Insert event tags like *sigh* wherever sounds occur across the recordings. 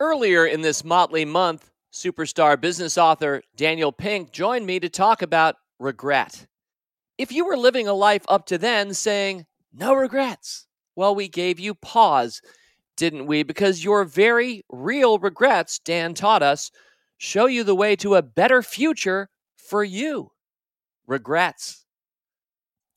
Earlier in this motley month, superstar business author Daniel Pink joined me to talk about regret. If you were living a life up to then saying, no regrets, well, we gave you pause, didn't we? Because your very real regrets, Dan taught us, show you the way to a better future for you. Regrets.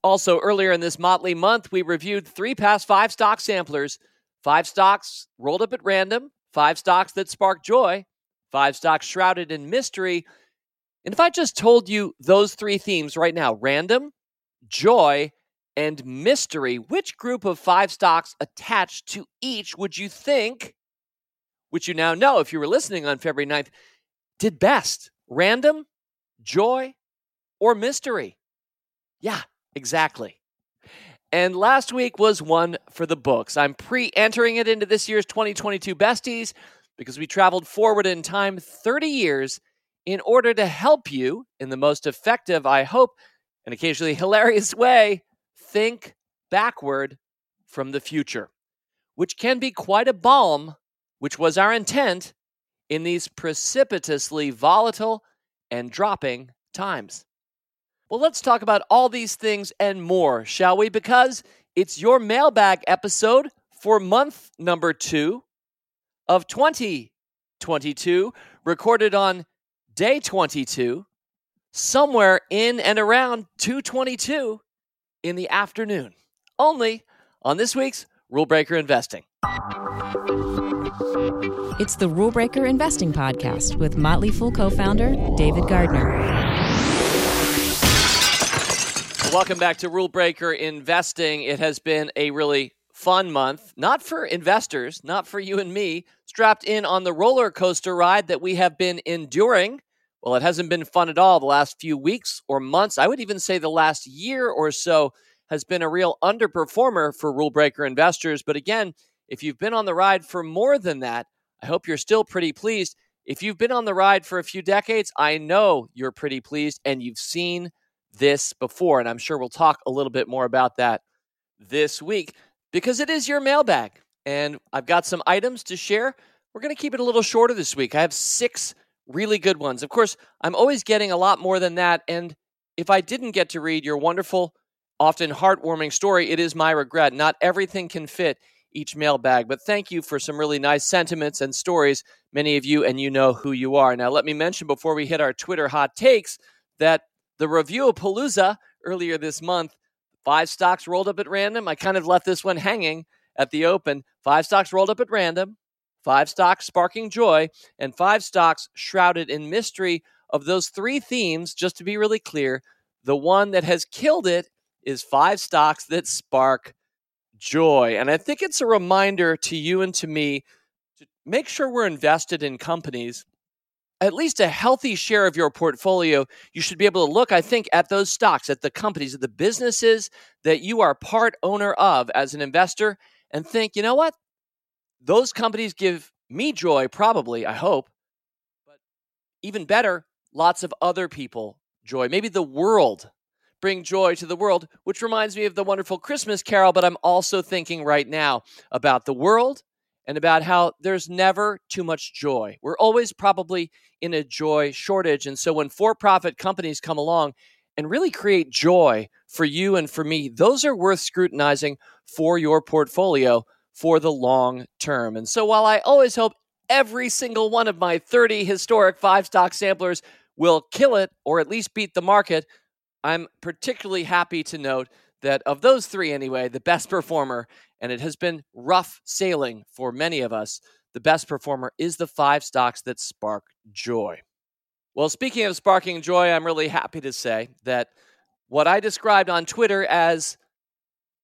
Also, earlier in this motley month, we reviewed three past five stock samplers, five stocks rolled up at random five stocks that spark joy, five stocks shrouded in mystery. And if I just told you those three themes right now random, joy, and mystery, which group of five stocks attached to each would you think, which you now know if you were listening on February 9th, did best? Random, joy, or mystery? Yeah, exactly. And last week was one for the books. I'm pre entering it into this year's 2022 besties because we traveled forward in time 30 years in order to help you in the most effective, I hope, and occasionally *laughs* hilarious way, think backward from the future, which can be quite a balm, which was our intent in these precipitously volatile and dropping times. Well, let's talk about all these things and more, shall we? Because it's your mailbag episode for month number two of 2022, recorded on day 22, somewhere in and around 222 in the afternoon, only on this week's Rule Breaker Investing. It's the Rule Breaker Investing Podcast with Motley Fool co founder David Gardner. Welcome back to Rule Breaker Investing. It has been a really fun month, not for investors, not for you and me, strapped in on the roller coaster ride that we have been enduring. Well, it hasn't been fun at all the last few weeks or months. I would even say the last year or so has been a real underperformer for Rule Breaker investors. But again, if you've been on the ride for more than that, I hope you're still pretty pleased. If you've been on the ride for a few decades, I know you're pretty pleased and you've seen this before. And I'm sure we'll talk a little bit more about that this week because it is your mailbag. And I've got some items to share. We're going to keep it a little shorter this week. I have six really good ones. Of course, I'm always getting a lot more than that. And if I didn't get to read your wonderful, often heartwarming story, it is my regret. Not everything can fit each mailbag, but thank you for some really nice sentiments and stories, many of you, and you know who you are. Now, let me mention before we hit our Twitter hot takes that the review of Palooza earlier this month. Five stocks rolled up at random. I kind of left this one hanging at the open. Five stocks rolled up at random, five stocks sparking joy, and five stocks shrouded in mystery. Of those three themes, just to be really clear, the one that has killed it is five stocks that spark joy. And I think it's a reminder to you and to me to make sure we're invested in companies at least a healthy share of your portfolio, you should be able to look, I think, at those stocks, at the companies, at the businesses that you are part owner of as an investor, and think, you know what? Those companies give me joy, probably, I hope. But even better, lots of other people joy. Maybe the world bring joy to the world, which reminds me of the wonderful Christmas carol. But I'm also thinking right now about the world and about how there's never too much joy. We're always probably in a joy shortage. And so when for profit companies come along and really create joy for you and for me, those are worth scrutinizing for your portfolio for the long term. And so while I always hope every single one of my 30 historic five stock samplers will kill it or at least beat the market, I'm particularly happy to note that of those three, anyway, the best performer, and it has been rough sailing for many of us, the best performer is the five stocks that spark joy. Well, speaking of sparking joy, I'm really happy to say that what I described on Twitter as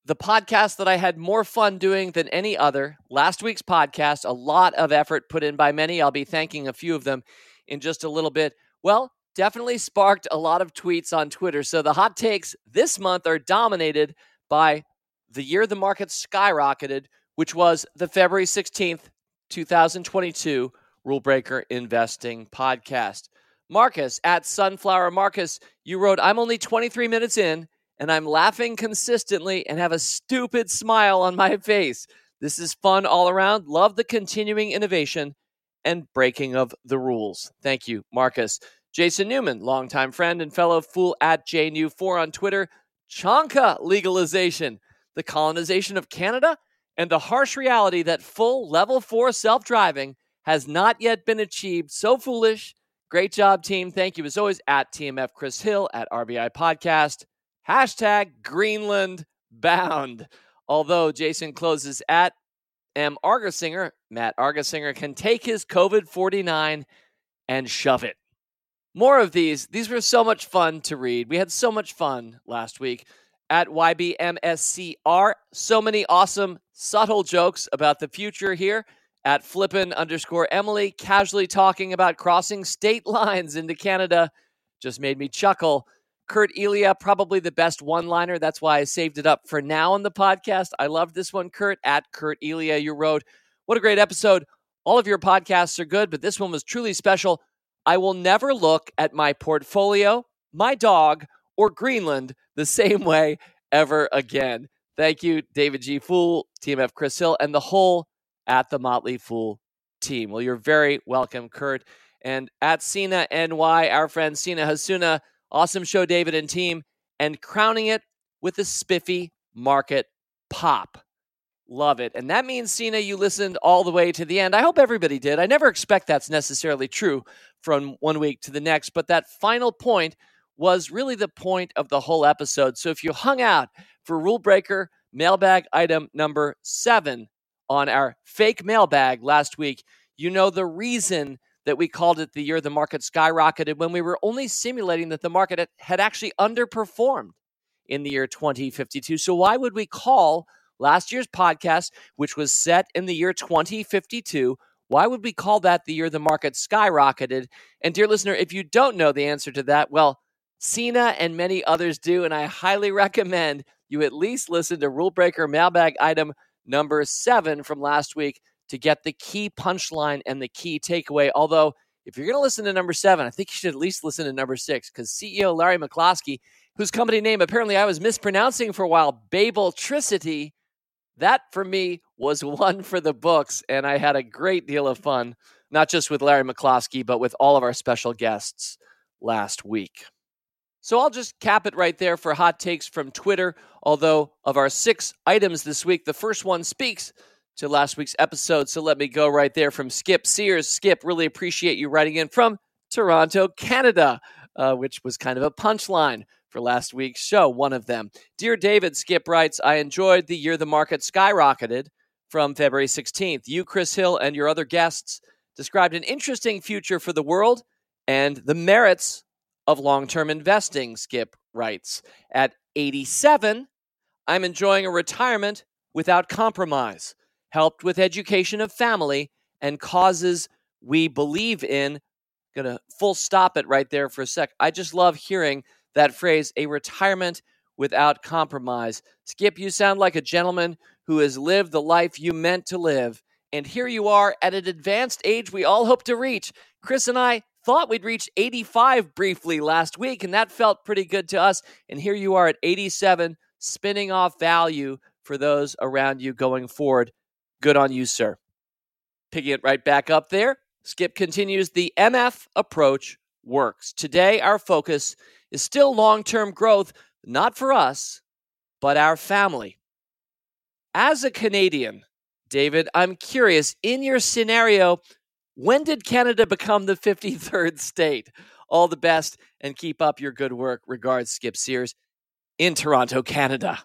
the podcast that I had more fun doing than any other, last week's podcast, a lot of effort put in by many. I'll be thanking a few of them in just a little bit. Well, definitely sparked a lot of tweets on Twitter. So the hot takes this month are dominated by the year the market skyrocketed, which was the February 16th, 2022 Rule Breaker Investing Podcast. Marcus at Sunflower Marcus, you wrote, I'm only 23 minutes in and I'm laughing consistently and have a stupid smile on my face. This is fun all around. Love the continuing innovation and breaking of the rules. Thank you, Marcus. Jason Newman, longtime friend and fellow fool at JNew4 on Twitter. Chonka legalization, the colonization of Canada, and the harsh reality that full level 4 self driving has not yet been achieved. So foolish. Great job, team. Thank you as always at TMF Chris Hill at RBI Podcast. Hashtag Greenland bound. Although Jason closes at M. Argersinger, Matt Argersinger can take his COVID 49 and shove it. More of these. These were so much fun to read. We had so much fun last week at YBMSCR. So many awesome, subtle jokes about the future here at flippin underscore Emily, casually talking about crossing state *laughs* lines into Canada. Just made me chuckle. Kurt Elia, probably the best one liner. That's why I saved it up for now on the podcast. I love this one, Kurt, at Kurt Elia. You wrote, What a great episode. All of your podcasts are good, but this one was truly special. I will never look at my portfolio, my dog, or Greenland the same *laughs* way ever again. Thank you, David G. Fool, TMF Chris Hill, and the whole at the Motley Fool team. Well, you're very welcome, Kurt. And at Cena NY, our friend Cena Hasuna, awesome show, David and team, and crowning it with a spiffy market pop. Love it. And that means, Cena, you listened all the way to the end. I hope everybody did. I never expect that's necessarily true from one week to the next, but that final point was really the point of the whole episode. So if you hung out for Rule Breaker mailbag item number seven on our fake mailbag last week, you know the reason that we called it the year the market skyrocketed when we were only simulating that the market had actually underperformed in the year 2052. So why would we call last year's podcast, which was set in the year 2052, why would we call that the year the market skyrocketed? And dear listener, if you don't know the answer to that, well, Cena and many others do, and I highly recommend you at least listen to Rule Breaker mailbag item number seven from last week to get the key punchline and the key takeaway. Although, if you're going to listen to number seven, I think you should at least listen to number six because CEO Larry McCloskey, whose company name apparently I was mispronouncing for a while, Babeltricity, that for me was one for the books. And I had a great deal of fun, not just with Larry McCloskey, but with all of our special guests last week. So I'll just cap it right there for hot takes from Twitter. Although, of our six items this week, the first one speaks to last week's episode. So let me go right there from Skip Sears. Skip, really appreciate you writing in from Toronto, Canada, uh, which was kind of a punchline for last week's show, one of them. Dear David, Skip writes, I enjoyed the year the market skyrocketed from February 16th. You, Chris Hill, and your other guests described an interesting future for the world and the merits of long term investing, Skip writes. At 87, I'm enjoying a retirement without compromise helped with education of family and causes we believe in. Gonna full stop it right there for a sec. I just love hearing that phrase, a retirement without compromise. Skip, you sound like a gentleman who has lived the life you meant to live. And here you are at an advanced age we all hope to reach. Chris and I thought we'd reach 85 briefly last week, and that felt pretty good to us. And here you are at 87, spinning off value for those around you going forward. Good on you, sir. Picking it right back up there, Skip continues the MF approach works. Today, our focus is still long term growth, not for us, but our family. As a Canadian, David, I'm curious in your scenario, when did Canada become the *laughs* 53rd state? All the best and keep up your good work. Regards, Skip Sears in Toronto, Canada.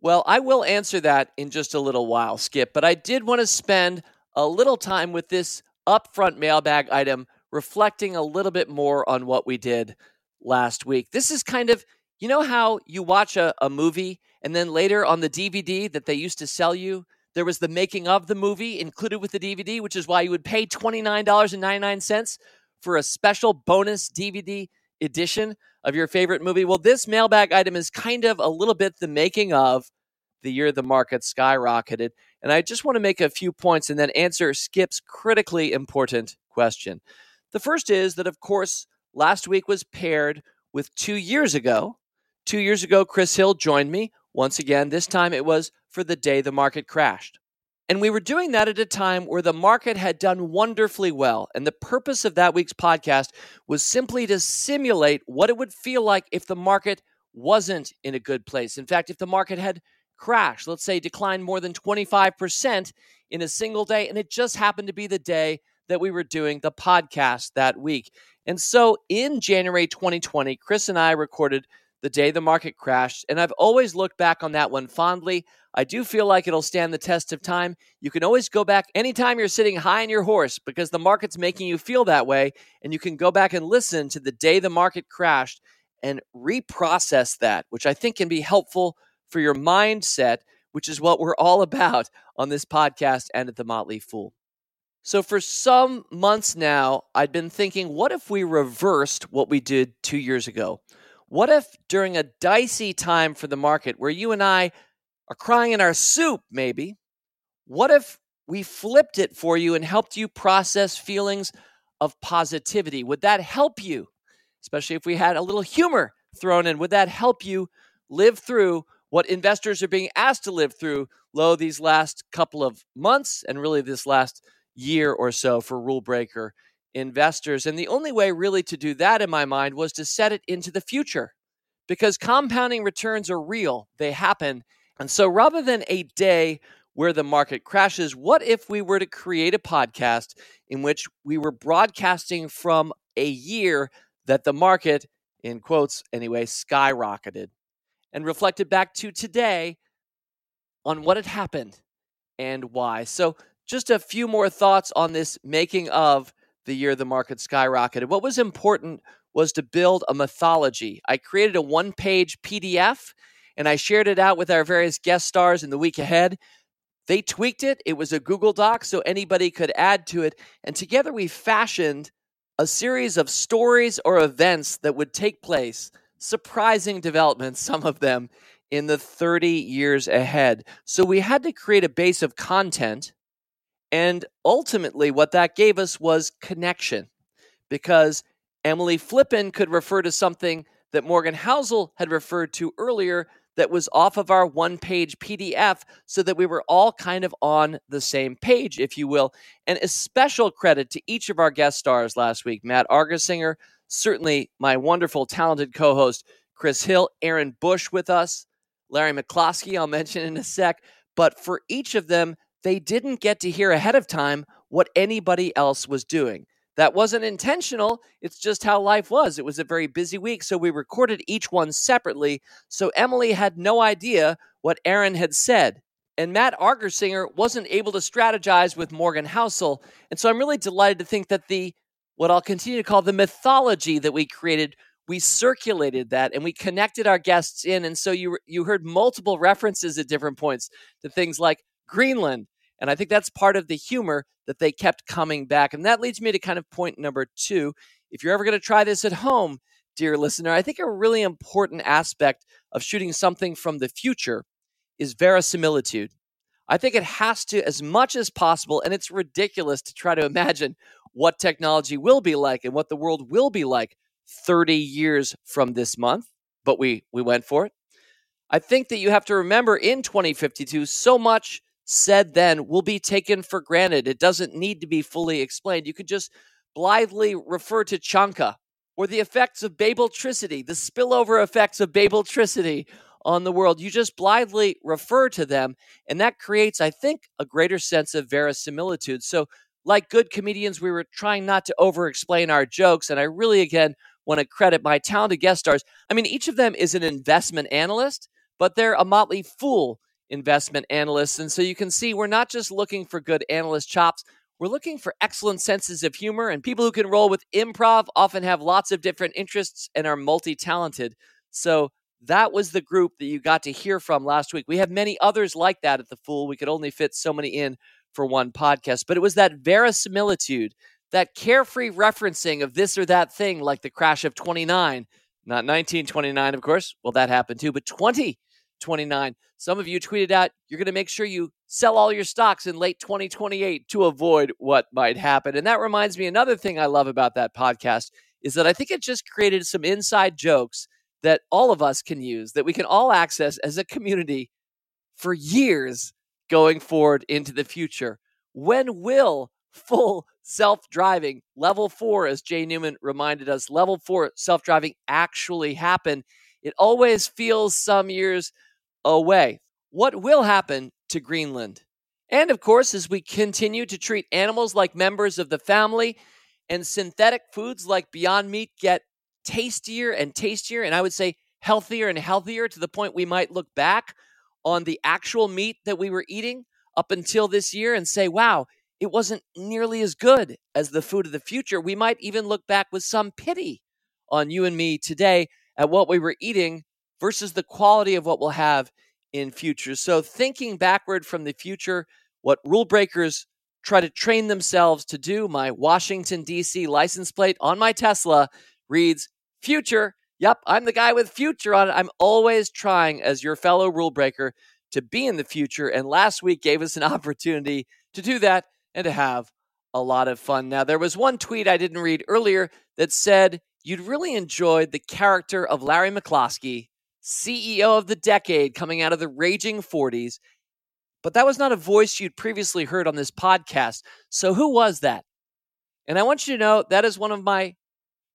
Well, I will answer that in just a little while, Skip, but I did want to spend a little time with this upfront mailbag item reflecting a little bit more on what we did last week. This is kind of, you know, how you watch a, a movie and then later on the DVD that they used to sell you, there was the making of the movie included with the DVD, which is why you would pay $29.99 for a special bonus DVD edition of your favorite movie. Well, this mailbag item is kind of a little bit the making of the year the market skyrocketed. And I just want to make a few points and then answer Skip's critically important question. The first is that, of course, last week was paired with two years ago. Two years ago, Chris Hill joined me once again. This time it was for the day the market crashed. And we were doing that at a time where the market had done wonderfully well. And the purpose of that week's podcast was simply to simulate what it would feel like if the market wasn't in a good place. In fact, if the market had crashed, let's say declined more than 25% in a single day, and it just happened to be the day that we were doing the podcast that week. And so in January 2020, Chris and I recorded the day the market crashed. And I've always looked back on that one fondly. I do feel like it'll stand the test of time. You can always go back anytime you're sitting high on your horse because the market's making you feel that way. And you can go back and listen to the day the market crashed and reprocess that, which I think can be helpful for your mindset, which is what we're all *laughs* about on this podcast and at the Motley Fool. So, for some months now, I'd been thinking, what if we reversed what we did two years ago? What if during a dicey time for the market where you and I are crying in our soup, maybe, what if we flipped it for you and helped you process feelings of positivity? Would that help you? Especially if we had a little humor thrown in, would that help you live through what investors are being asked to live through, low these last couple of months and really this last year or so for Rule Breaker investors. And the only way really to do that in my mind was to set it into the future because compounding returns are real, they happen. And so rather than a day where the market crashes, what if we were to create a podcast in which we were broadcasting from a year that the market, in quotes anyway, skyrocketed and reflected back to today on what had happened and why? So, just a few more thoughts on this making of the year the market skyrocketed. What was important was to build a mythology. I created a one page PDF and I shared it out with our various guest stars in the week ahead. They tweaked it. It was a Google Doc so anybody could add to it. And together we fashioned a series of stories or events that would take place, surprising developments, some of them in the 30 years ahead. So we had to create a base of content and ultimately, what that gave us was connection because Emily Flippin could refer to something that Morgan Housel had referred to earlier that was off of our one page PDF so that we were all kind of on the same page, if you will. And a special credit to each of our guest stars last week Matt Argersinger, certainly my wonderful, talented co host, Chris Hill, Aaron Bush with us, Larry McCloskey, I'll mention in a sec. But for each of them, they didn't get to hear ahead of time what anybody else was doing. That wasn't intentional. It's just how life was. It was a very busy week, so we recorded each one separately. So Emily had no idea what Aaron had said. And Matt Argersinger wasn't able to strategize with Morgan Housel. And so I'm really delighted to think that the, what I'll continue to call the mythology that we created, we circulated that and we connected our guests in. And so you, you heard multiple references at different points to things like Greenland and I think that's part of the humor that they kept coming back. And that leads me to kind of point number two. If you're ever going to try this at home, dear listener, I think a really important aspect of shooting something from the future is verisimilitude. I think it has to, as much as possible, and it's ridiculous to try to imagine what technology will be like and what the world will be like 30 years from this month, but we, we went for it. I think that you have to remember in 2052, so much said then will be taken for granted. It doesn't need to be fully explained. You could just blithely refer to Chanka or the effects of Babeltricity, the spillover effects of Babeltricity on the world. You just blithely refer to them, and that creates, I think, a greater sense of verisimilitude. So, like good comedians, we were trying not to over explain our jokes. And I really, again, want to credit my talented guest stars. I mean, each of them is an investment analyst, but they're a motley fool investment analysts. And so you can see we're not just looking for good analyst chops, we're looking for excellent senses of humor. And people who can roll with improv often have lots of different interests and are multi talented. So that was the group that you got to hear from last week. We have many others like that at the Fool. We could only fit so many in for one podcast, but it was that verisimilitude, that carefree referencing of this or that thing, like the crash of 29, not 1929, of course. Well, that happened too, but 20 29. Some of you tweeted out you're going to make sure you sell all your stocks in late 2028 to avoid what might happen. And that reminds me another thing I love about that podcast is that I think it just created some inside jokes that all of us can use, that we can all access as a community for years going forward into the future. When will full self driving, level four, as Jay Newman reminded us, level four self driving actually happen? It always feels some years away. What will happen to Greenland? And of course, as we continue to treat animals like members of the family and synthetic foods like Beyond Meat get tastier and tastier, and I would say healthier and healthier to the point we might look back on the actual meat that we were eating up until this year and say, wow, it wasn't nearly as good as the food of the future. We might even look back with some pity on you and me today at what we were eating versus the quality of what we'll have in future. So, thinking backward from the future, what rule breakers try to train themselves to do, my Washington, D.C. license plate on my Tesla reads future. Yep, I'm the guy with future on it. I'm always trying, as your fellow rule breaker, to be in the future. And last week gave us an *laughs* opportunity to do that and to have a lot of fun. Now, there was one tweet I didn't read earlier that said you'd really enjoyed the character of Larry McCloskey, CEO of the decade, coming out of the raging 40s. But that was not a voice you'd previously heard on this podcast. So, who was that? And I want you to know that is one of my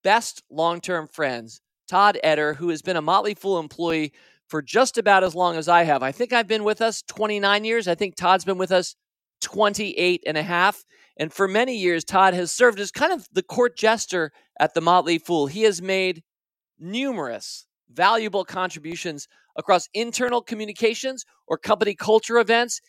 best long term friends, Todd Etter, who has been a Motley Fool employee for just about as long as I have. I think I've been with us 29 years. I think Todd's been with us 28 and a half. And for many years, Todd has served as kind of the court jester at the Motley Fool. He has made numerous valuable contributions across internal communications or company culture events.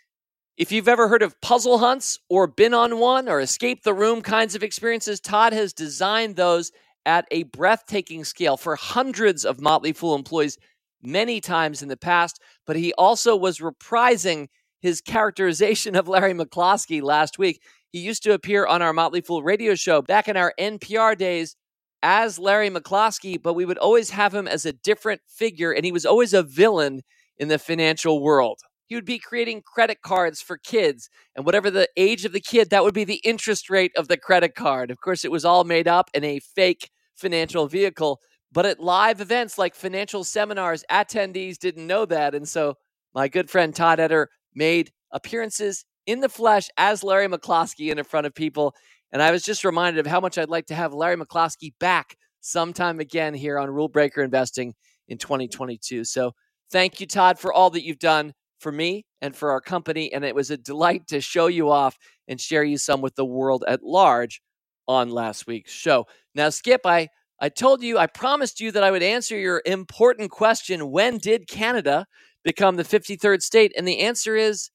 If you've ever heard of puzzle hunts or been on one or escape the room kinds of experiences, Todd has designed those at a breathtaking scale for hundreds of Motley Fool employees many times in the past. But he also was reprising his characterization of Larry McCloskey last week. He used to appear on our Motley Fool radio show back in our NPR days as Larry McCloskey, but we would always have him as a different figure, and he was always a villain in the financial world. He would be creating credit cards for kids, and whatever the age of the kid, that would be the interest rate of the credit card. Of course, it was all made up in a fake financial vehicle, but at live events like financial seminars, attendees didn't know that. And so my good friend Todd Etter made appearances in the flesh as Larry McCloskey in front of people. And I was just reminded of how much I'd like to have Larry McCloskey back sometime again here on Rule Breaker Investing in 2022. So thank you, Todd, for all that you've done for me and for our company. And it was a delight to show you off and share you some with the world at large on last week's show. Now, Skip, I, I told you, I promised you that I would answer your important question when did Canada become the 53rd state? And the answer is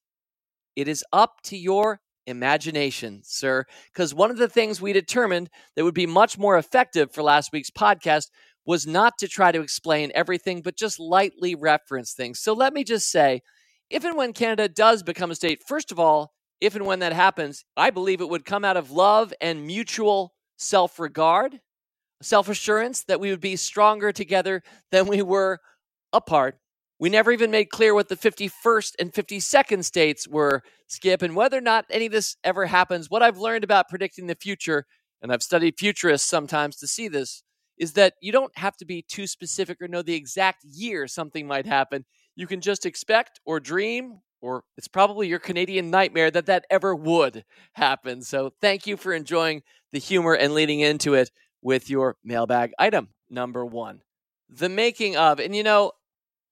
it is up to your imagination, sir. Because one of the things we determined that would be much more effective for last week's podcast was not to try to explain everything, but just lightly reference things. So let me just say if and when Canada does become a state, first of all, if and when that happens, I believe it would come out of love and mutual self regard, self assurance that we would be stronger together than we were apart. We never even made clear what the 51st and 52nd states were, Skip, and whether or not any of this ever happens. What I've learned about predicting the future, and I've studied futurists sometimes to see this, is that you don't have to be too specific or know the exact year something might happen. You can just expect or dream, or it's probably your Canadian nightmare that that ever would happen. So thank you for enjoying the humor and leading into it with your mailbag item number one. The making of, and you know,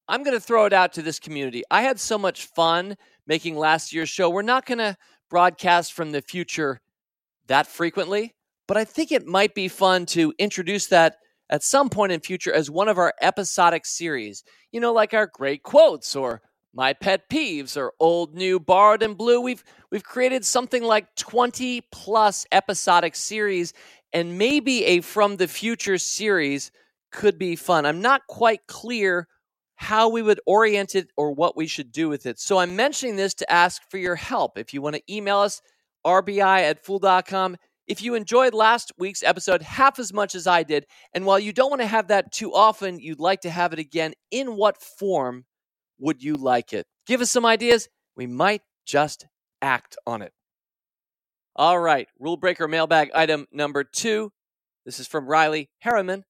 I'm going to throw it out to this community. I had so much fun making last year's show. We're not going to broadcast from the future that frequently, but I think it might be fun to introduce that at some point in future as one of our episodic series. You know, like our great quotes or my pet peeves or old new borrowed and blue. We've we've created something like 20 plus episodic series and maybe a from the future series could be fun. I'm not quite clear how we would orient it or what we should do with it. So I'm mentioning this to ask for your help. If you want to email us, rbi at fool.com. If you enjoyed last week's episode half as much as I did, and while you don't want to have that too often, you'd like to have it again, in what form would you like it? Give us some ideas. We might just act on it. All right, rule breaker mailbag item number two. This is from Riley Harriman.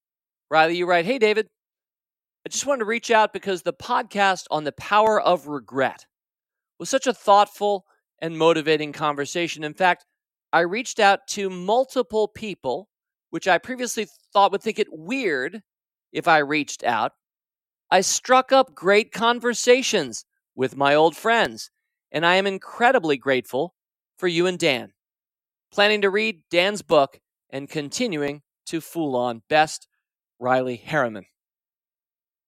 Riley, you write, Hey, David, I just wanted to reach out because the podcast on the power of regret was such a thoughtful and motivating conversation. In fact, I reached out to multiple people, which I previously thought would think it weird if I reached out. I struck up great conversations with my old friends, and I am incredibly grateful for you and Dan. Planning to read Dan's book and continuing to fool on best Riley Harriman.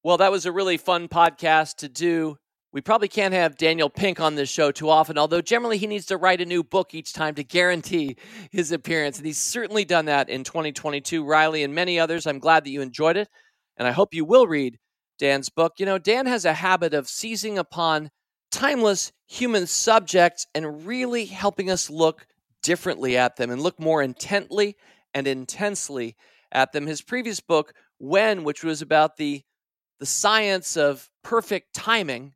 Well, that was a really fun podcast to do. We probably can't have Daniel Pink on this show too often, although generally he needs to write a new book each time to guarantee his appearance. And he's certainly done that in 2022. Riley and many others, I'm glad that you enjoyed it. And I hope you will read Dan's book. You know, Dan has a habit of seizing upon timeless human subjects and really helping us look differently at them and look more intently and intensely at them. His previous book, When, which was about the the science of perfect timing.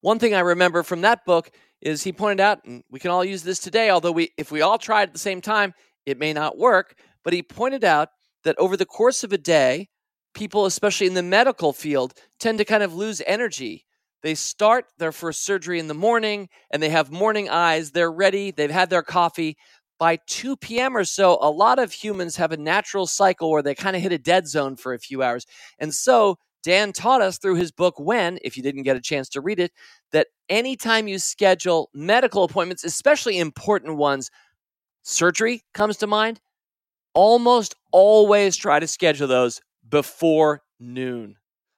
One thing I remember from that book is he pointed out, and we can all use this today, although we if we all tried at the same time, it may not work, but he pointed out that over the course of a day, people, especially in the medical field, tend to kind of lose energy. They start their first surgery in the morning and they have morning eyes. They're ready. They've had their coffee by 2 p.m. or so, a lot of humans have a natural cycle where they kind of hit a dead zone for a few hours. And so Dan taught us through his book, When, if you didn't get a chance to read it, that anytime you schedule medical appointments, especially important ones, surgery comes to mind, almost always try to schedule those before noon.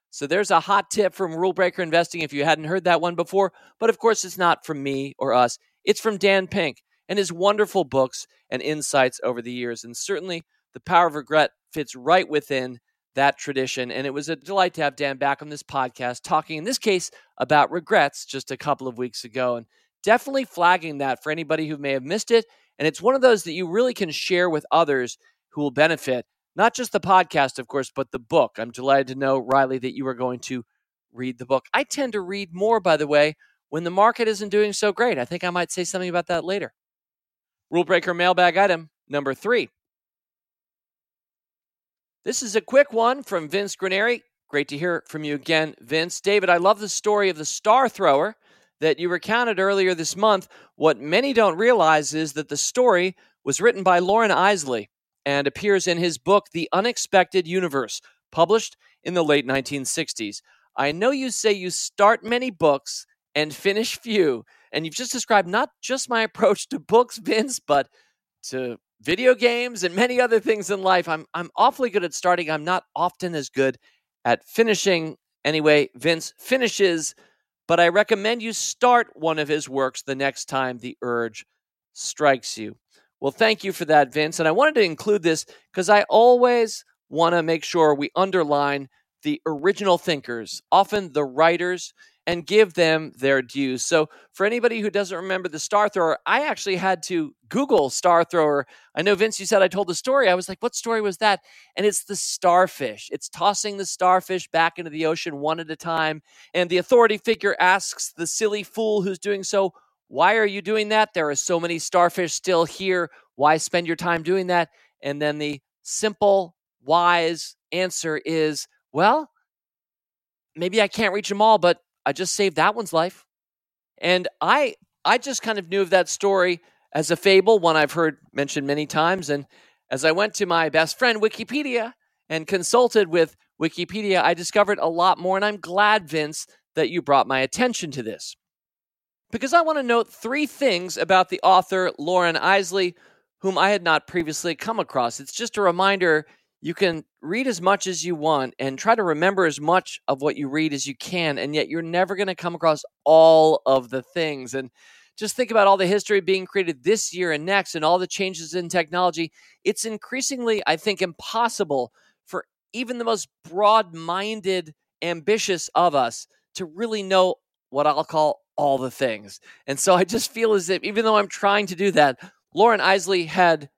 So there's a hot tip from Rule Breaker Investing if you hadn't heard that one before. But of course, it's not from me or us, it's from Dan Pink and his wonderful books and insights over the years. And certainly, The Power of Regret fits right within that tradition. And it was a delight to have Dan back on this podcast, talking in this case about regrets just a couple of weeks ago. And definitely flagging that for anybody who may have missed it. And it's one of those that you really can share with others who will benefit, not just the podcast, of course, but the book. I'm delighted to know, Riley, that you are going to read the book. I tend to read more, by the way, when the market isn't doing so great. I think I might say something about that later. Rule breaker mailbag item number three. This is a quick one from Vince Graneri. Great to hear from you again, Vince. David, I love the story of the star thrower that you recounted earlier this month. What many don't realize is that the story was written by Loren Eiseley and appears in his book, The Unexpected Universe, published in the late 1960s. I know you say you start many books and finish few. And you've just described not just my *laughs* approach to books, Vince, but to video games and many other things in life. I'm I'm awfully good at starting. I'm not often as good at finishing. Anyway, Vince finishes, but I recommend you start one of his works the next time the urge strikes you. Well, thank you for that, Vince. And I wanted to include this because I always want to make sure we underline the original thinkers, often the writers and give them their dues. So, for anybody who doesn't remember the star thrower, I actually had to Google star thrower. I know, Vince, you said I told the story. I was like, what story was that? And it's the starfish. It's tossing the starfish back into the ocean one at a time. And the authority figure asks the silly fool who's doing so, why are you doing that? There are so many starfish still here. Why spend your time doing that? And then the simple, wise answer is, well, maybe I can't reach them all, but I just saved that one's life. And I I just kind of knew of that story as a fable, one I've heard mentioned many times. And as I went to my best friend Wikipedia and consulted with Wikipedia, I discovered a lot more. And I'm glad, Vince, that you brought my attention to this. Because I want to note three things about the author Loren Eiseley, whom I had not previously come across. It's just a reminder you can read as much as you want and try to remember as much of what you read as you can, and yet you're never going to come across all of the things. And just think about all the history being created this year and next and all the changes in technology. It's increasingly, I think, impossible for even the most broad minded, ambitious of us to really know what I'll call all the things. And so I just feel as if, even though I'm trying to do that, Loren Eiseley had,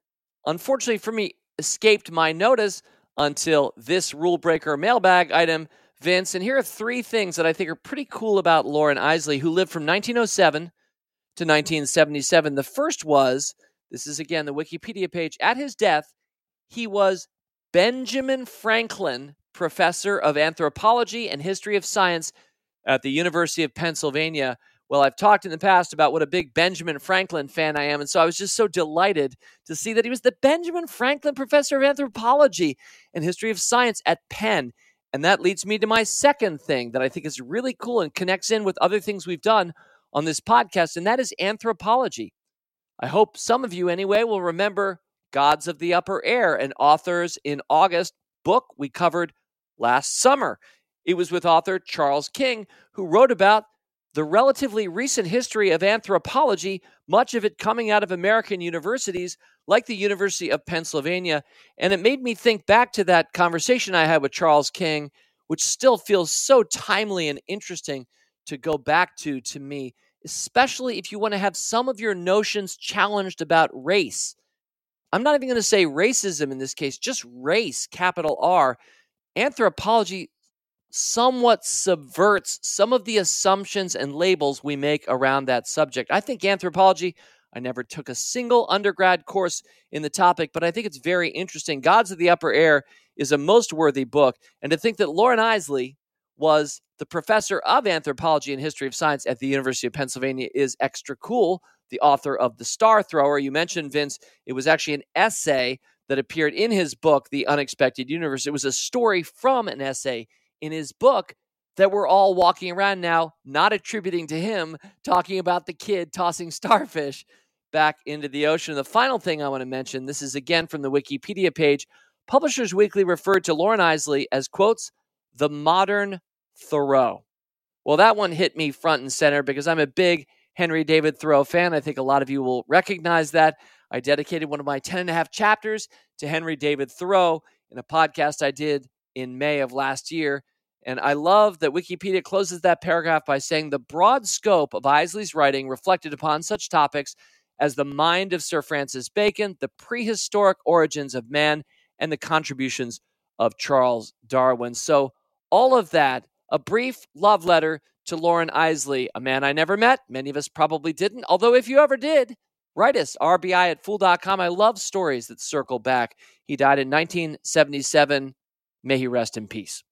unfortunately for me, escaped my notice until this rule breaker mailbag item, Vince. And here are three things that I think are pretty cool about Loren Eiseley, who lived from 1907 to 1977. The first was this is again the Wikipedia page. At his death, he was Benjamin Franklin Professor of Anthropology and History of Science at the University of Pennsylvania, Well, I've talked in the past about what a big Benjamin Franklin fan I am. And so I was just so delighted to see that he was the Benjamin Franklin Professor of Anthropology and History of Science at Penn. And that leads me to my second thing that I think is really cool and connects in with other things we've done on this podcast, and that is anthropology. I hope some of you, anyway, will remember Gods of the Upper Air, an author's in August book we covered last summer. It was with author Charles King, who wrote about the relatively recent history of anthropology, much of it coming out of American universities like the University of Pennsylvania. And it made me think back to that conversation I had with Charles King, which still feels so timely and interesting to go back to to me, especially if you want to have some of your notions challenged about race. I'm not even going to say racism in this case, just race, capital R. Anthropology somewhat subverts some of the assumptions and labels we make around that subject. I think anthropology, I never took a single undergrad course in the topic, but I think it's very interesting. Gods of the Upper Air is a most worthy book. And to think that Loren Eiseley was the professor of anthropology and history of science at the University of Pennsylvania is extra cool. The author of The Star Thrower, you mentioned, mm-hmm. Vince, it was actually an essay that appeared in his book, The Unexpected Universe. It was a story from an essay in his book that we're all walking around now, not attributing to him, talking about the kid tossing *laughs* starfish back into the ocean. The final thing I want to mention this is again from the Wikipedia page. Publishers Weekly referred to Loren Eiseley as, quotes, the modern Thoreau. Well, that one hit me front and center because I'm a big Henry David Thoreau fan. I think a lot of you will recognize that. I dedicated one of my 10 and a half chapters to Henry David Thoreau in a podcast I did in May of last year. And I love that Wikipedia closes that paragraph by saying the broad scope of Eiseley's writing reflected upon such topics as the mind of Sir Francis Bacon, the prehistoric origins of man, and the contributions of Charles Darwin. So, all of that, a brief love letter to Loren Eiseley, a man I never met. Many of us probably didn't. Although, if you ever did, write us, rbi at fool.com. I love stories that circle back. He died in 1977 May he rest in peace.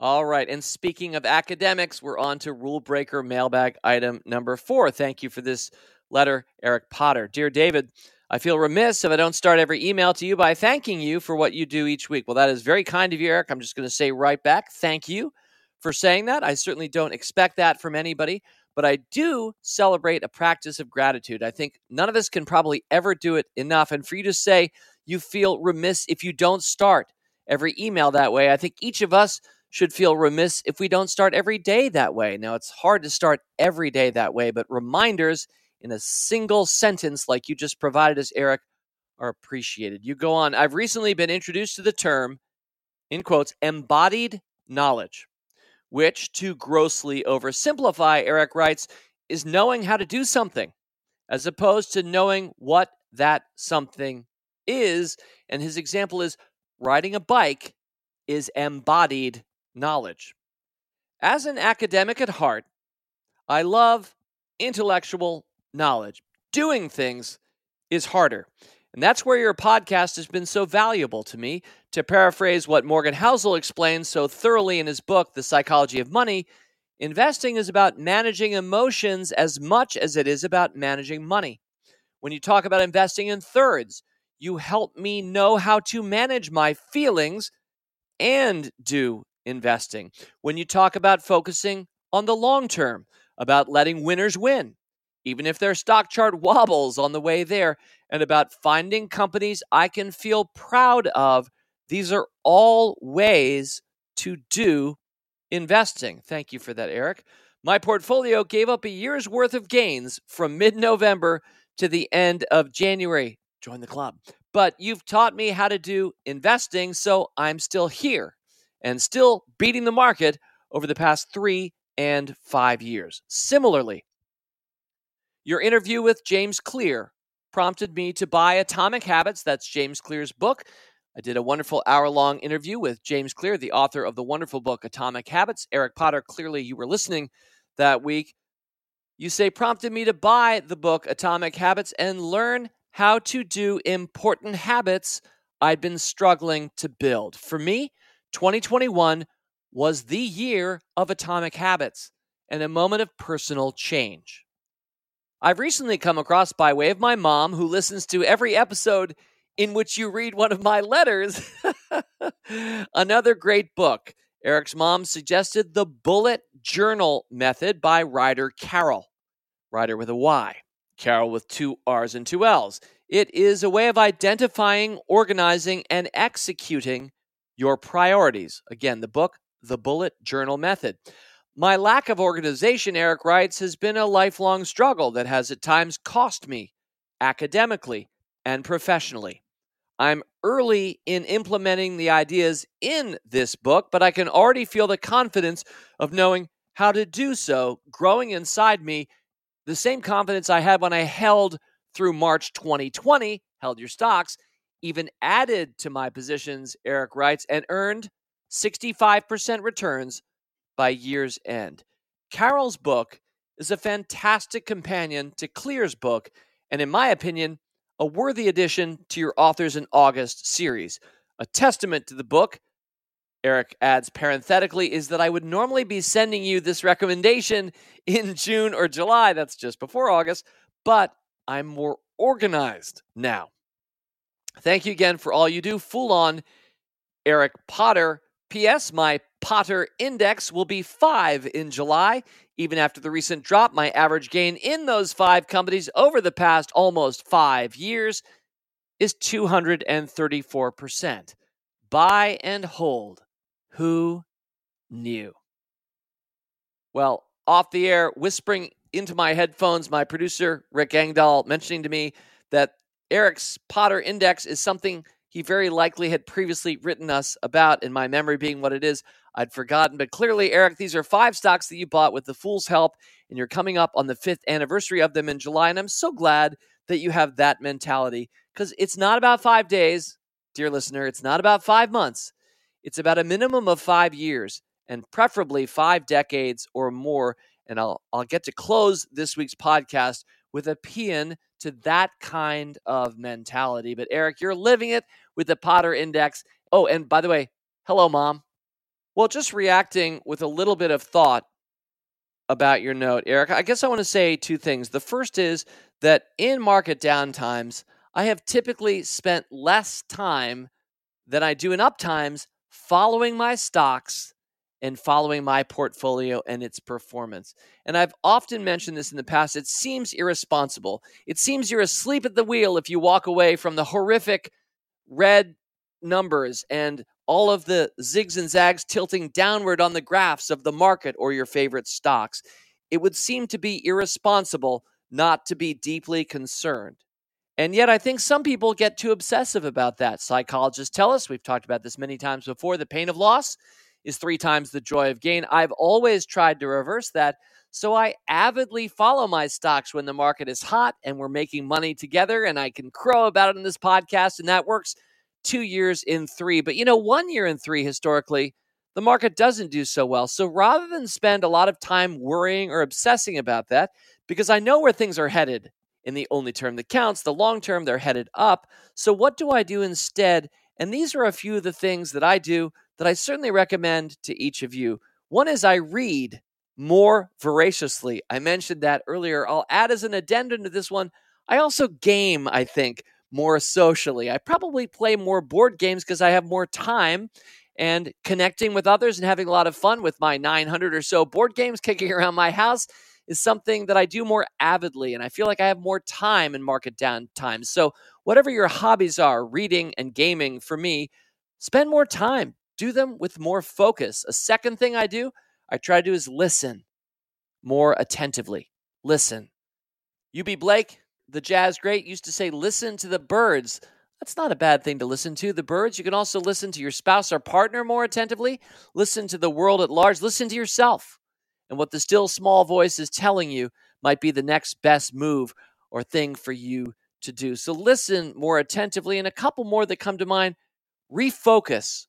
All right. And speaking of academics, we're on to rule breaker mailbag item number four. Thank you for this letter, Eric Potter. Dear David, I feel remiss if I don't start every email to you by thanking you for what you do each week. Well, that is very kind of you, Eric. I'm just going to say right back, thank you for saying that. I certainly don't expect that from anybody, but I do celebrate a practice of gratitude. I think none of us can probably ever do it enough. And for you to say you feel remiss if you don't start every email that way. I think each of us should feel remiss if we don't start every day that way. Now, it's hard to start every day that way, but reminders in a single sentence, like you just provided us, Eric, are appreciated. You go on. I've recently been introduced to the term, in quotes, embodied knowledge, which, to grossly oversimplify, Eric writes, is knowing how to do something as opposed to knowing what that something is. And his example is riding a bike is embodied knowledge. As an academic at heart, I love intellectual knowledge. Doing things is harder. And that's where your podcast has been so valuable to me. To paraphrase what Morgan Housel explains so thoroughly in his book, The Psychology of Money, investing is about managing emotions as much as it is about managing money. When you talk about investing in thirds, you help me know how to manage my feelings and do investing. When you talk about focusing on the long term, about letting winners win, even if their stock chart *laughs* wobbles on the way there, and about finding companies I can feel proud of, these are all ways to do investing. Thank you for that, Eric. My portfolio gave up a year's worth of gains from mid November to the end of January join the club. But you've taught me how to do investing, so I'm still here and still beating the market over the past three and five years. Similarly, your interview with James Clear prompted me to buy Atomic Habits. That's James Clear's book. I did a wonderful hour long interview with James Clear, the author of the wonderful book Atomic Habits. Eric Potter, clearly you were listening that week. You say prompted me to buy the book Atomic Habits and learn how to do important habits I'd been struggling to build. For me, 2021 was the year of atomic habits. and a moment of personal change. I've recently come across, by way of my mom, who listens to every episode in which you read one of my letters, *laughs* another great book. Eric's mom suggested The Bullet Journal Method by Ryder Carroll. Ryder with a Y, Carroll with two R's and two L's. It is a way of identifying, organizing, and executing your priorities. Again, the book, The Bullet Journal Method. My lack of organization, Eric writes, has been a lifelong struggle that has at times cost me academically and professionally. I'm early in implementing the ideas in this book, but I can already feel the confidence of knowing how to do so growing inside me. The same confidence I had when I held through March 2020, held your stocks, even added to my positions, Eric writes, and earned 65% returns by year's end. Carroll's book is a fantastic companion to Clear's book, and in my opinion, a worthy addition to your Authors in August series. A testament to the book, Eric adds parenthetically, is that I would normally be sending you this recommendation in June or July. That's just before August, but I'm more organized now. Thank you again for all you do. Full on, Eric Potter. P.S. My Potter Index will be five in July. Even after the recent drop, my average gain in those five companies over the past almost five years is 234%. Buy and hold. Who knew? Well, off the air, whispering into my headphones, my producer, Rick Engdahl, mentioning to me that Eric's Potter Index is something he very likely had previously written us about, in my memory being what it is. I'd forgotten. But clearly, Eric, these are five stocks that you bought with the Fool's help, and you're coming up on the fifth anniversary of them in July. And I'm so glad that you have that mentality because it's not about five days, dear listener. It's not about five months. It's about a minimum of five years and preferably five decades or more. And I'll, I'll get to close this week's podcast with a paean to that kind of mentality. But Eric, you're living it with the Potter Index. Oh, and by the way, hello, mom. Well, just reacting with a little bit of thought about your note, Eric, I guess I want to say two things. The first is that in market downtimes, I have typically spent less time than I do in uptimes following my stocks and following my portfolio and its performance. And I've often mentioned this in the past. It seems irresponsible. It seems you're asleep at the wheel if you walk away from the horrific red numbers and all of the zigs and zags tilting downward on the graphs of the market or your favorite stocks. It would seem to be irresponsible not to be deeply concerned. And yet, I think some people get too obsessive about that. Psychologists tell us, we've talked about this many times before, the pain of loss is three times the joy of gain. I've always tried to reverse that. So I avidly follow my stocks when the market is hot and we're making money together, and I can crow about it in this podcast, and that works two years in three. But you know, one year in three historically, the market doesn't do so well. So rather than spend a lot of time worrying or obsessing about that, because I know where things are headed in the only term that counts, the long term, they're headed up. So what do I do instead? And these are a few of the things that I do that I certainly recommend to each of you. One is I read more voraciously. I mentioned that earlier. I'll add as an addendum to this one. I also game, I think, more socially. I probably play more board games because I have more time and connecting with others and having a lot of fun with my 900 or so board games kicking *laughs* around my house is something that I do more avidly. And I feel like I have more time in market down times. So, whatever your hobbies are, reading and gaming, for me, spend more time. Do them with more focus. A second thing I do, I try to do is listen more attentively. Listen. Eubie Blake, the jazz great used to say, listen to the birds. That's not a bad thing to listen to. The birds. You can also listen to your spouse or partner more attentively. Listen to the world at large. Listen to yourself. And what the still small voice is telling you might be the next best move or thing for you to do. So listen more attentively. And a couple more that come to mind refocus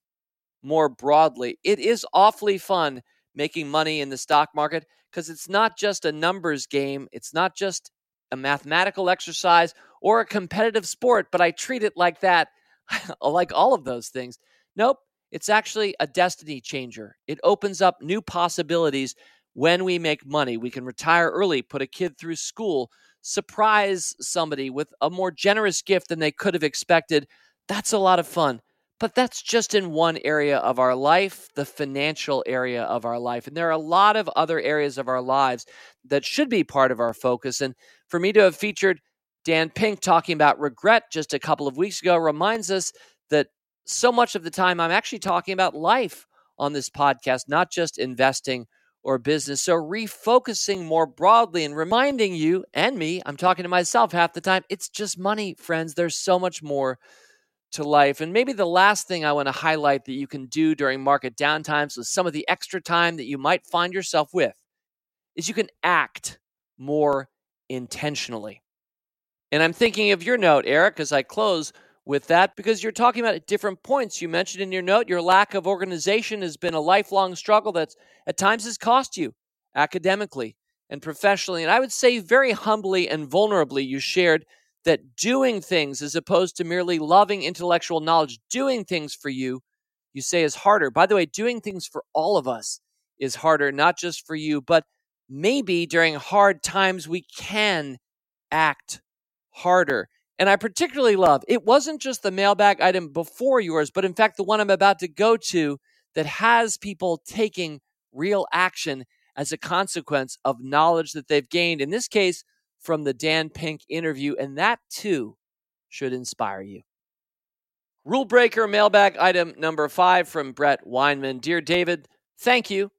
more broadly. It is awfully fun making money in the stock market because it's not just a numbers game, it's not just a mathematical exercise, or a competitive sport, but I treat it like that, *laughs* like all of those things. Nope, it's actually a destiny changer. It opens up new possibilities when we make money. We can retire early, put a kid through school, surprise somebody with a more generous gift than they could have expected. That's a lot of fun. But that's just in one area of our life, the financial area of our life. And there are a lot of other areas of our lives that should be part of our focus. And for me to have featured Dan Pink talking about regret just a couple of weeks ago reminds us that so much of the time I'm actually talking about life on this podcast, not just investing or business. So, refocusing more broadly and reminding you and me, I'm talking to myself half the time, it's just money, friends. There's so much more to life. And maybe the last thing I want to highlight that you can do during market downtimes with some of the extra time that you might find yourself with is you can act more intentionally. And I'm thinking of your note, Eric, as I close with that because you're talking about at different points. You mentioned in your note your lack of organization has been a lifelong struggle that at times has cost you academically and professionally. And I would say very humbly and vulnerably, you shared that doing things as opposed to merely loving intellectual knowledge, doing things for you, you say is harder. By the way, doing things for all of us is harder, not just for you, but maybe during hard times we can act harder. And I particularly love it wasn't just the mailbag item before yours, but in fact, the one I'm about to go to that has people taking real action as a consequence of knowledge that they've gained. In this case, from the Dan Pink interview. And that too should inspire you. Rule breaker mailbag item number five from Brett Weinman. Dear David, thank you.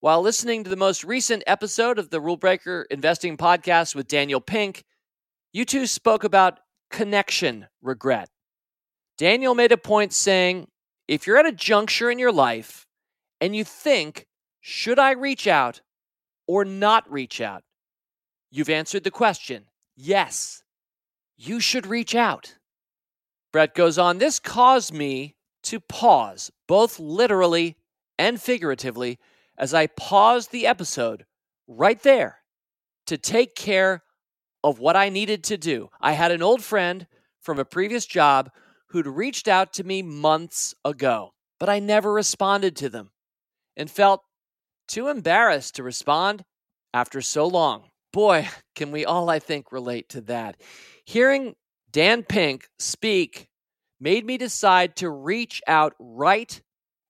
While listening to the most recent episode of the Rule Breaker Investing Podcast with Daniel Pink, you two spoke about connection regret. Daniel made a point saying, if you're at a juncture in your life and you think, should I reach out or not reach out? You've answered the question. Yes, you should reach out. Brett goes on, this caused me to pause, both literally and figuratively, as I paused the episode right there to take care of what I needed to do. I had an old friend from a previous job who'd reached out to me months ago, but I never responded to them and felt too embarrassed to respond after so long. Boy, *laughs* can we all, I think, relate to that. Hearing Dan Pink speak made me decide to reach out right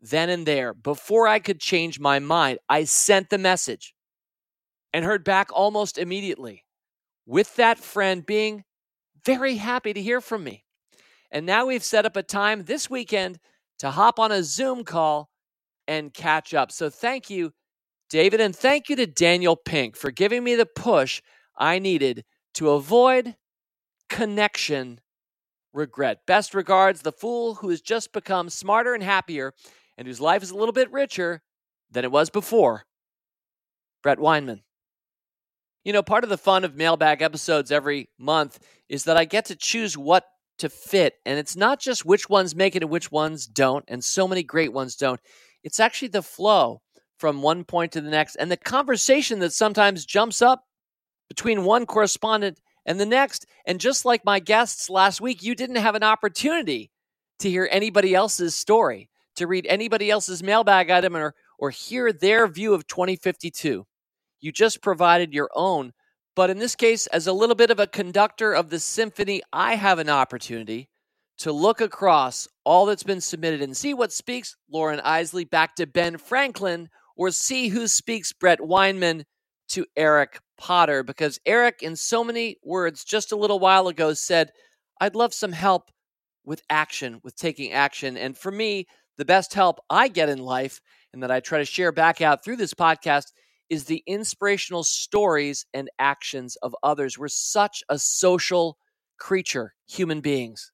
then and there before I could change my mind. I sent the message and heard back almost immediately with that friend being very happy to hear from me. And now we've set up a time this weekend to hop on a Zoom call and catch up. So thank you, David, and thank you to Daniel Pink for giving me the push I needed to avoid connection regret. Best regards, the fool who has just become smarter and happier and whose life is a little bit richer than it was before. Brett Weinman. You know, part of the fun of mailbag episodes every month is that I get to choose what to fit. And it's not just which ones make it and which ones don't, and so many great ones don't. It's actually the flow from one point to the next and the conversation that sometimes jumps up between one correspondent and the next. And just like my guests last week, you didn't have an opportunity to hear anybody else's story, to read anybody else's mailbag item, or, or hear their view of 2052. You just provided your own. But in this case, as a little bit of a conductor of the symphony, I have an opportunity to look across all that's been submitted and see what speaks Loren Eiseley back to Ben Franklin, or see who speaks Brett Weinman to Eric Potter. Because Eric, in so many words, just a little while ago said, I'd love some help with action, with taking action. And for me, the best help I get in life and that I try to share back out through this podcast is the inspirational stories and actions of others. We're such a social creature, human beings.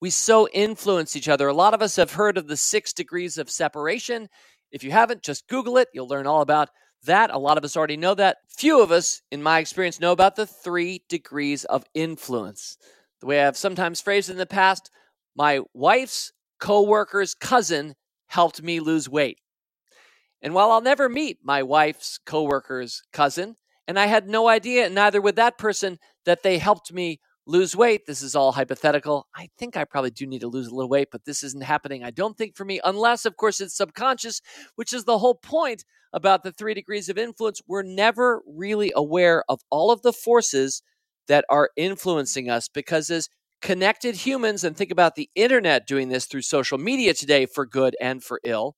We so influence each other. A lot of us have heard of the six degrees of separation. If you haven't, just Google it. You'll learn all about that. A lot of us already know that. Few of us, in my experience, know about the three degrees of influence. The way I've sometimes phrased in the past, my wife's co-worker's cousin helped me lose weight. And while I'll never meet my wife's coworker's cousin, and I had no idea, neither would that person, that they helped me lose weight. This is all hypothetical. I think I probably do need to lose a little weight, but this isn't happening. I don't think for me, unless, of course, it's subconscious, which is the whole point about the three degrees of influence. We're never really aware of all of the forces that are influencing us because as connected humans, and think about the internet doing this through social media today for good and for ill,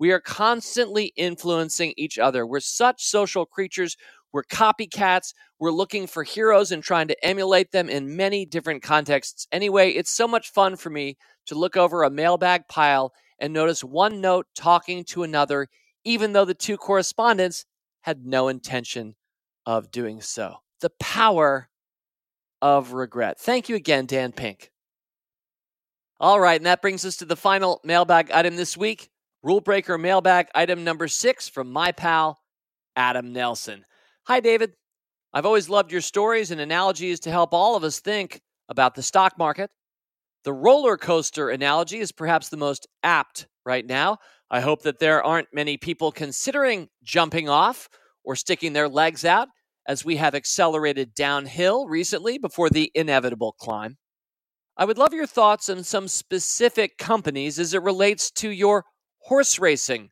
we are constantly influencing each other. We're such social creatures. We're copycats. We're looking for heroes and trying to emulate them in many different contexts. Anyway, it's so much fun for me to look over a mailbag pile and notice one note talking to another, even though the two correspondents had no intention of doing so. The power of regret. Thank you again, Dan Pink. All right, and that brings us to the final mailbag item this week Rule Breaker mailbag item number six from my pal, Adam Nelson. Hi, David. I've always loved your stories and analogies to help all of us think about the stock market. The roller coaster analogy is perhaps the most apt right now. I hope that there aren't many people considering jumping off or sticking their legs out as we have accelerated downhill recently before the inevitable climb. I would love your thoughts on some specific companies as it relates to your horse racing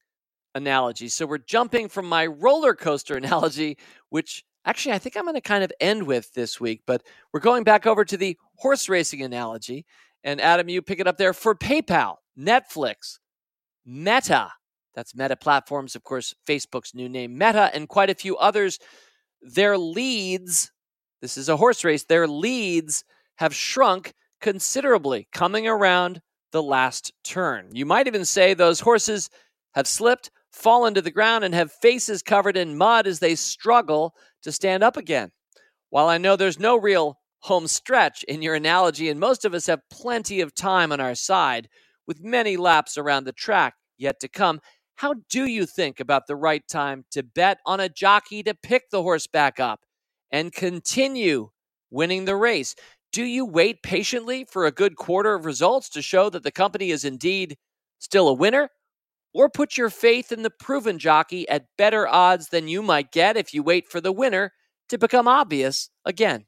analogy. So we're jumping from my roller coaster *laughs* analogy, which actually I think I'm going to kind of end with this week, but we're going back over to the horse racing analogy. And Adam, you pick it up there for PayPal, Netflix, Meta. That's Meta Platforms, of course, Facebook's new name, Meta, and quite a few others. Their leads, this is a horse race, their leads have shrunk considerably coming around the last turn. You might even say those horses have slipped, fallen to the ground, and have faces covered in mud as they struggle to stand up again. While I know there's no real home stretch in your analogy, and most of us have plenty of time on our side, with many laps around the track yet to come, how do you think about the right time to bet on a jockey to pick the horse back up and continue winning the race? Do you wait patiently for a good quarter of results to show that the company is indeed still a winner? Or put your faith in the proven jockey at better odds than you might get if you wait for the winner to become obvious again?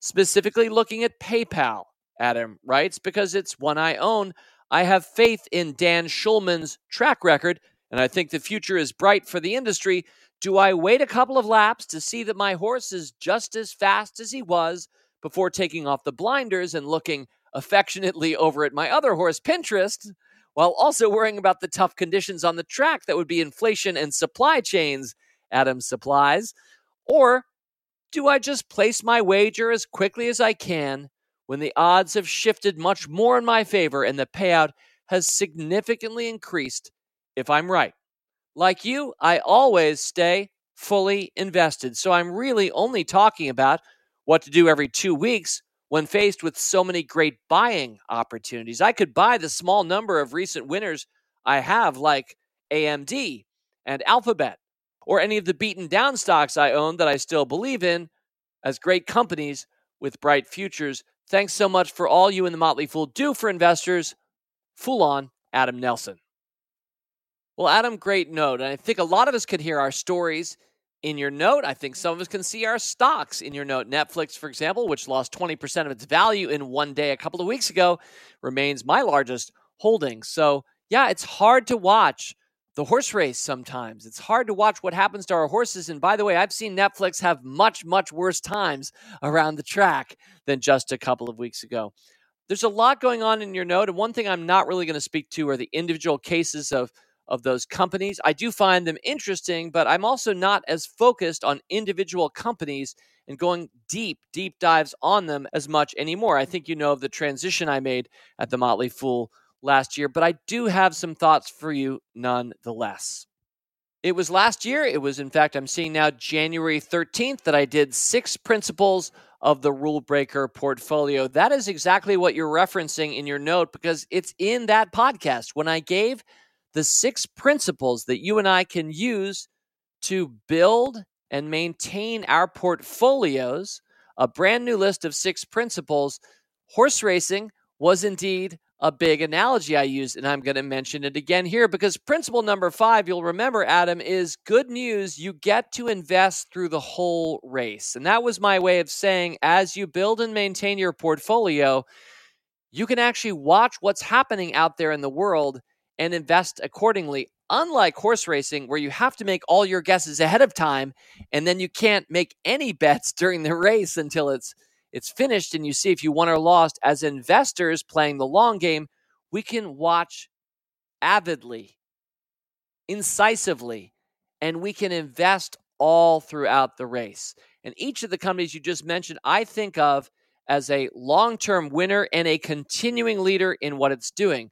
Specifically, looking at PayPal, Adam writes, because it's one I own, I have faith in Dan Schulman's track record, and I think the future is bright for the industry. Do I wait a couple of laps to see that my horse is just as fast as he was? Before taking off the blinders and looking affectionately over at my other horse, Pinterest, while also worrying about the tough conditions on the track that would be inflation and supply chains, Adams supplies? Or do I just place my wager as quickly as I can when the odds have shifted much more in my favor and the payout has significantly increased if I'm right? Like you, I always stay fully invested. So I'm really only talking about what to do every two weeks when faced with so many great buying opportunities. I could buy the small number of recent winners I have, like AMD and Alphabet, or any of the beaten down stocks I own that I still believe in as great companies with bright futures. Thanks so much for all you and the Motley Fool do for investors. Fool on, Adam Nelson. Well, Adam, great note. And I think a lot of us could hear our stories in your note. I think some of us can see our stocks in your note. Netflix, for example, which lost 20% of its value in one day a couple of weeks ago, remains my largest holding. So, yeah, it's hard to watch the horse race sometimes. It's hard to watch what happens to our horses. And by the way, I've seen Netflix have much, much worse times around the track than just a couple of weeks ago. There's a lot going on in your note. And one thing I'm not really going to speak to are the individual cases of of those companies. I do find them interesting, but I'm also not as focused on individual companies and going deep, deep dives on them as much anymore. I think you know of the transition I made at the Motley Fool last year, but I do have some thoughts for you nonetheless. It was last year, it was in fact, I'm seeing now January 13th that I did six principles of the rule breaker portfolio. That is exactly what you're referencing in your note because it's in that podcast. When I gave the six principles that you and I can use to build and maintain our portfolios. A brand new list of six principles. Horse racing was indeed a big analogy I used, and I'm going to mention it again here because principle number five, you'll remember, Adam, is good news. You get to invest through the whole race. And that was my way of saying as you build and maintain your portfolio, you can actually watch what's happening out there in the world and invest accordingly. Unlike horse racing, where you have to make all your guesses ahead of time, and then you can't make any *laughs* bets during the race until it's it's finished and you see if you won or lost. As investors playing the long game, we can watch avidly, incisively, and we can invest all throughout the race. And each of the companies you just mentioned, I think of as a long term winner and a continuing leader in what it's doing.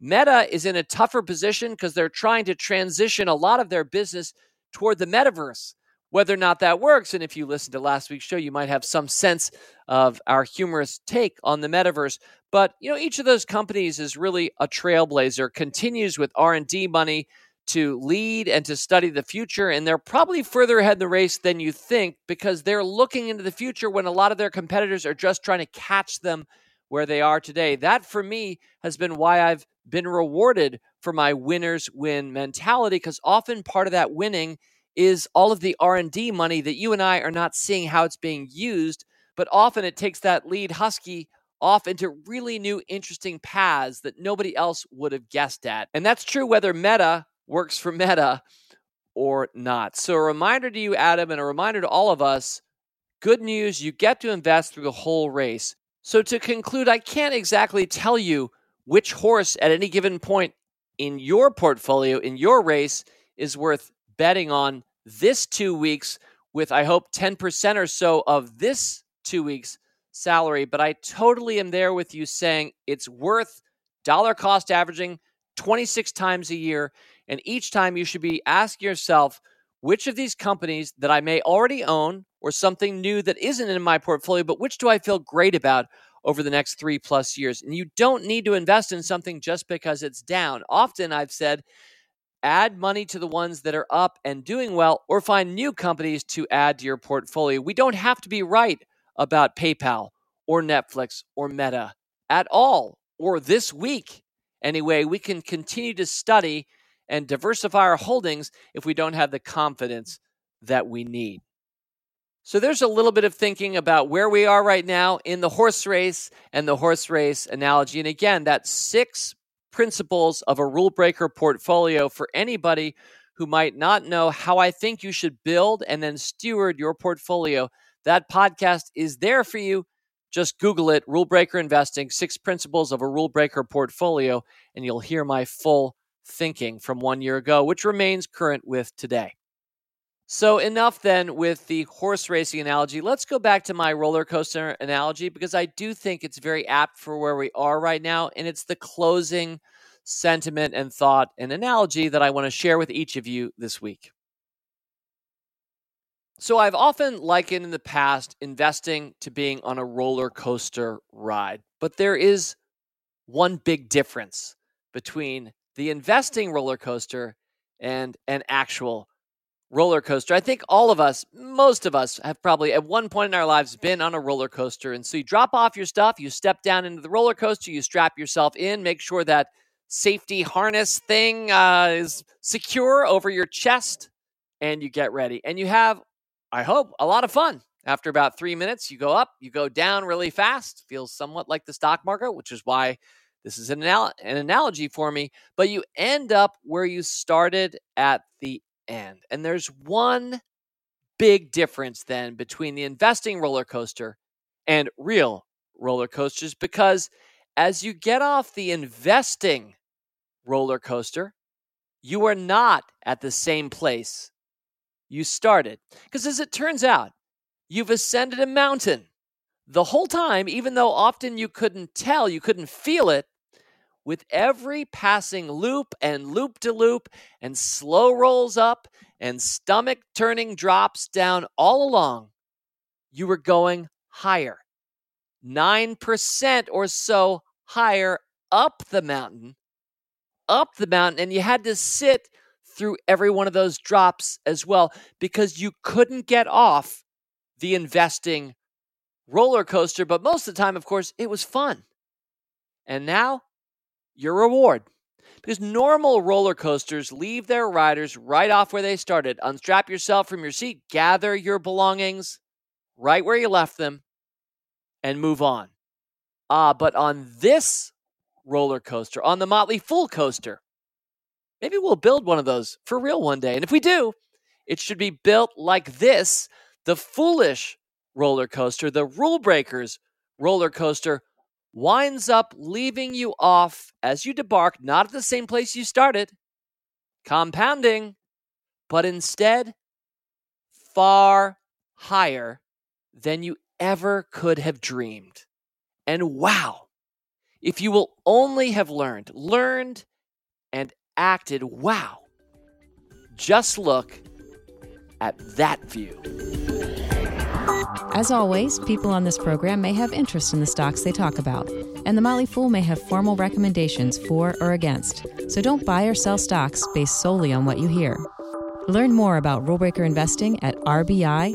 Meta is in a tougher position because they're trying to transition a lot of their business toward the metaverse whether or not that works. And if you listened to last week's show, you might have some sense of our humorous take on the metaverse. But you know, each of those companies is really a trailblazer. Continues with R and D money to lead and to study the future, and they're probably further ahead in the race than you think because they're looking into the future when a lot of their competitors are just trying to catch them where they are today. That for me has been why I've been rewarded for my winners win mentality because often part of that winning is all of the R&D money that you and I are not seeing how it's being used, but often it takes that lead husky off into really new interesting paths that nobody else would have guessed at. And that's true whether Meta works for *laughs* Meta or not. So a reminder to you Adam and a reminder to all of us, good news, you get to invest through the whole race. So to conclude, I can't exactly tell you which horse at any given point in your portfolio in your race is worth betting on this two weeks with, I hope, 10% or so of this two weeks' salary. But I totally am there with you saying it's worth dollar cost averaging 26 times a year. And each time you should be asking yourself, which of these companies that I may already own or something new that isn't in my portfolio, but which do I feel great about over the next three plus years? And you don't need to invest in something just because it's down. Often I've said add money to the ones that are up and doing well, or find new companies to add to your portfolio. We don't have to be right about PayPal or Netflix or Meta at all, or this week. Anyway, we can continue to study and diversify our holdings if we don't have the confidence that we need. So there's a little bit of thinking about where we are right now in the horse race and the horse race analogy. And again, that six principles of a rule breaker portfolio for anybody who might not know how I think you should build and then steward your portfolio. That podcast is there for you. Just Google it, Rule Breaker Investing, Six Principles of a Rule Breaker Portfolio, and you'll hear my full thinking from one year ago, which remains current with today. So, enough then with the horse racing analogy. Let's go back to my roller coaster analogy because I do think it's very apt for where we are right now. And it's the closing sentiment and thought and analogy that I want to share with each of you this week. So, I've often likened in the past investing to being on a roller coaster ride, but there is one big difference between the investing roller coaster and an actual roller coaster. I think all of us, most of us, have probably at one point in our lives been on a roller coaster. And so you drop off your stuff, you step down into the roller coaster, you strap yourself in, make sure that safety harness thing uh, is secure over your chest, and you get ready. And you have, I hope, a lot of fun. After about three minutes, you go up, you go down really fast. Feels somewhat like the stock market, which is why this is an, anal- an analogy for me. But you end up where you started at the end. And there's one big difference then between the investing roller coaster and real roller coasters because as you get off the investing roller coaster, you are not at the same place you started. Because as it turns out, you've ascended a mountain the whole time, even though often you couldn't tell, you couldn't feel it, with every passing loop and loop to loop and slow rolls up and stomach turning drops down all along, you were going higher. 9% or so higher up the mountain, up the mountain, and you had to sit through every one of those drops as well because you couldn't get off the investing roller coaster. But most of the time, of course, it was fun. And now, your reward. Because normal roller coasters leave their riders right off where they started. Unstrap yourself from your seat, gather your belongings right where you left them, and move on. Ah, but on this roller coaster, on the Motley Fool coaster, maybe we'll build one of those for real one day. And if we do, it should be built like this the foolish roller coaster, the rule breakers roller coaster, winds up leaving you off as you debark, not at the same place you started, compounding, but instead far higher than you ever could have dreamed. And wow, if you will only have learned, learned and acted, wow, just look at that view. As always, people on this program may have interest in the stocks they talk about, and the Motley Fool may have formal recommendations for or against. So don't buy or sell stocks based solely on what you hear. Learn more about rulebreaker investing at rbi.fool.com.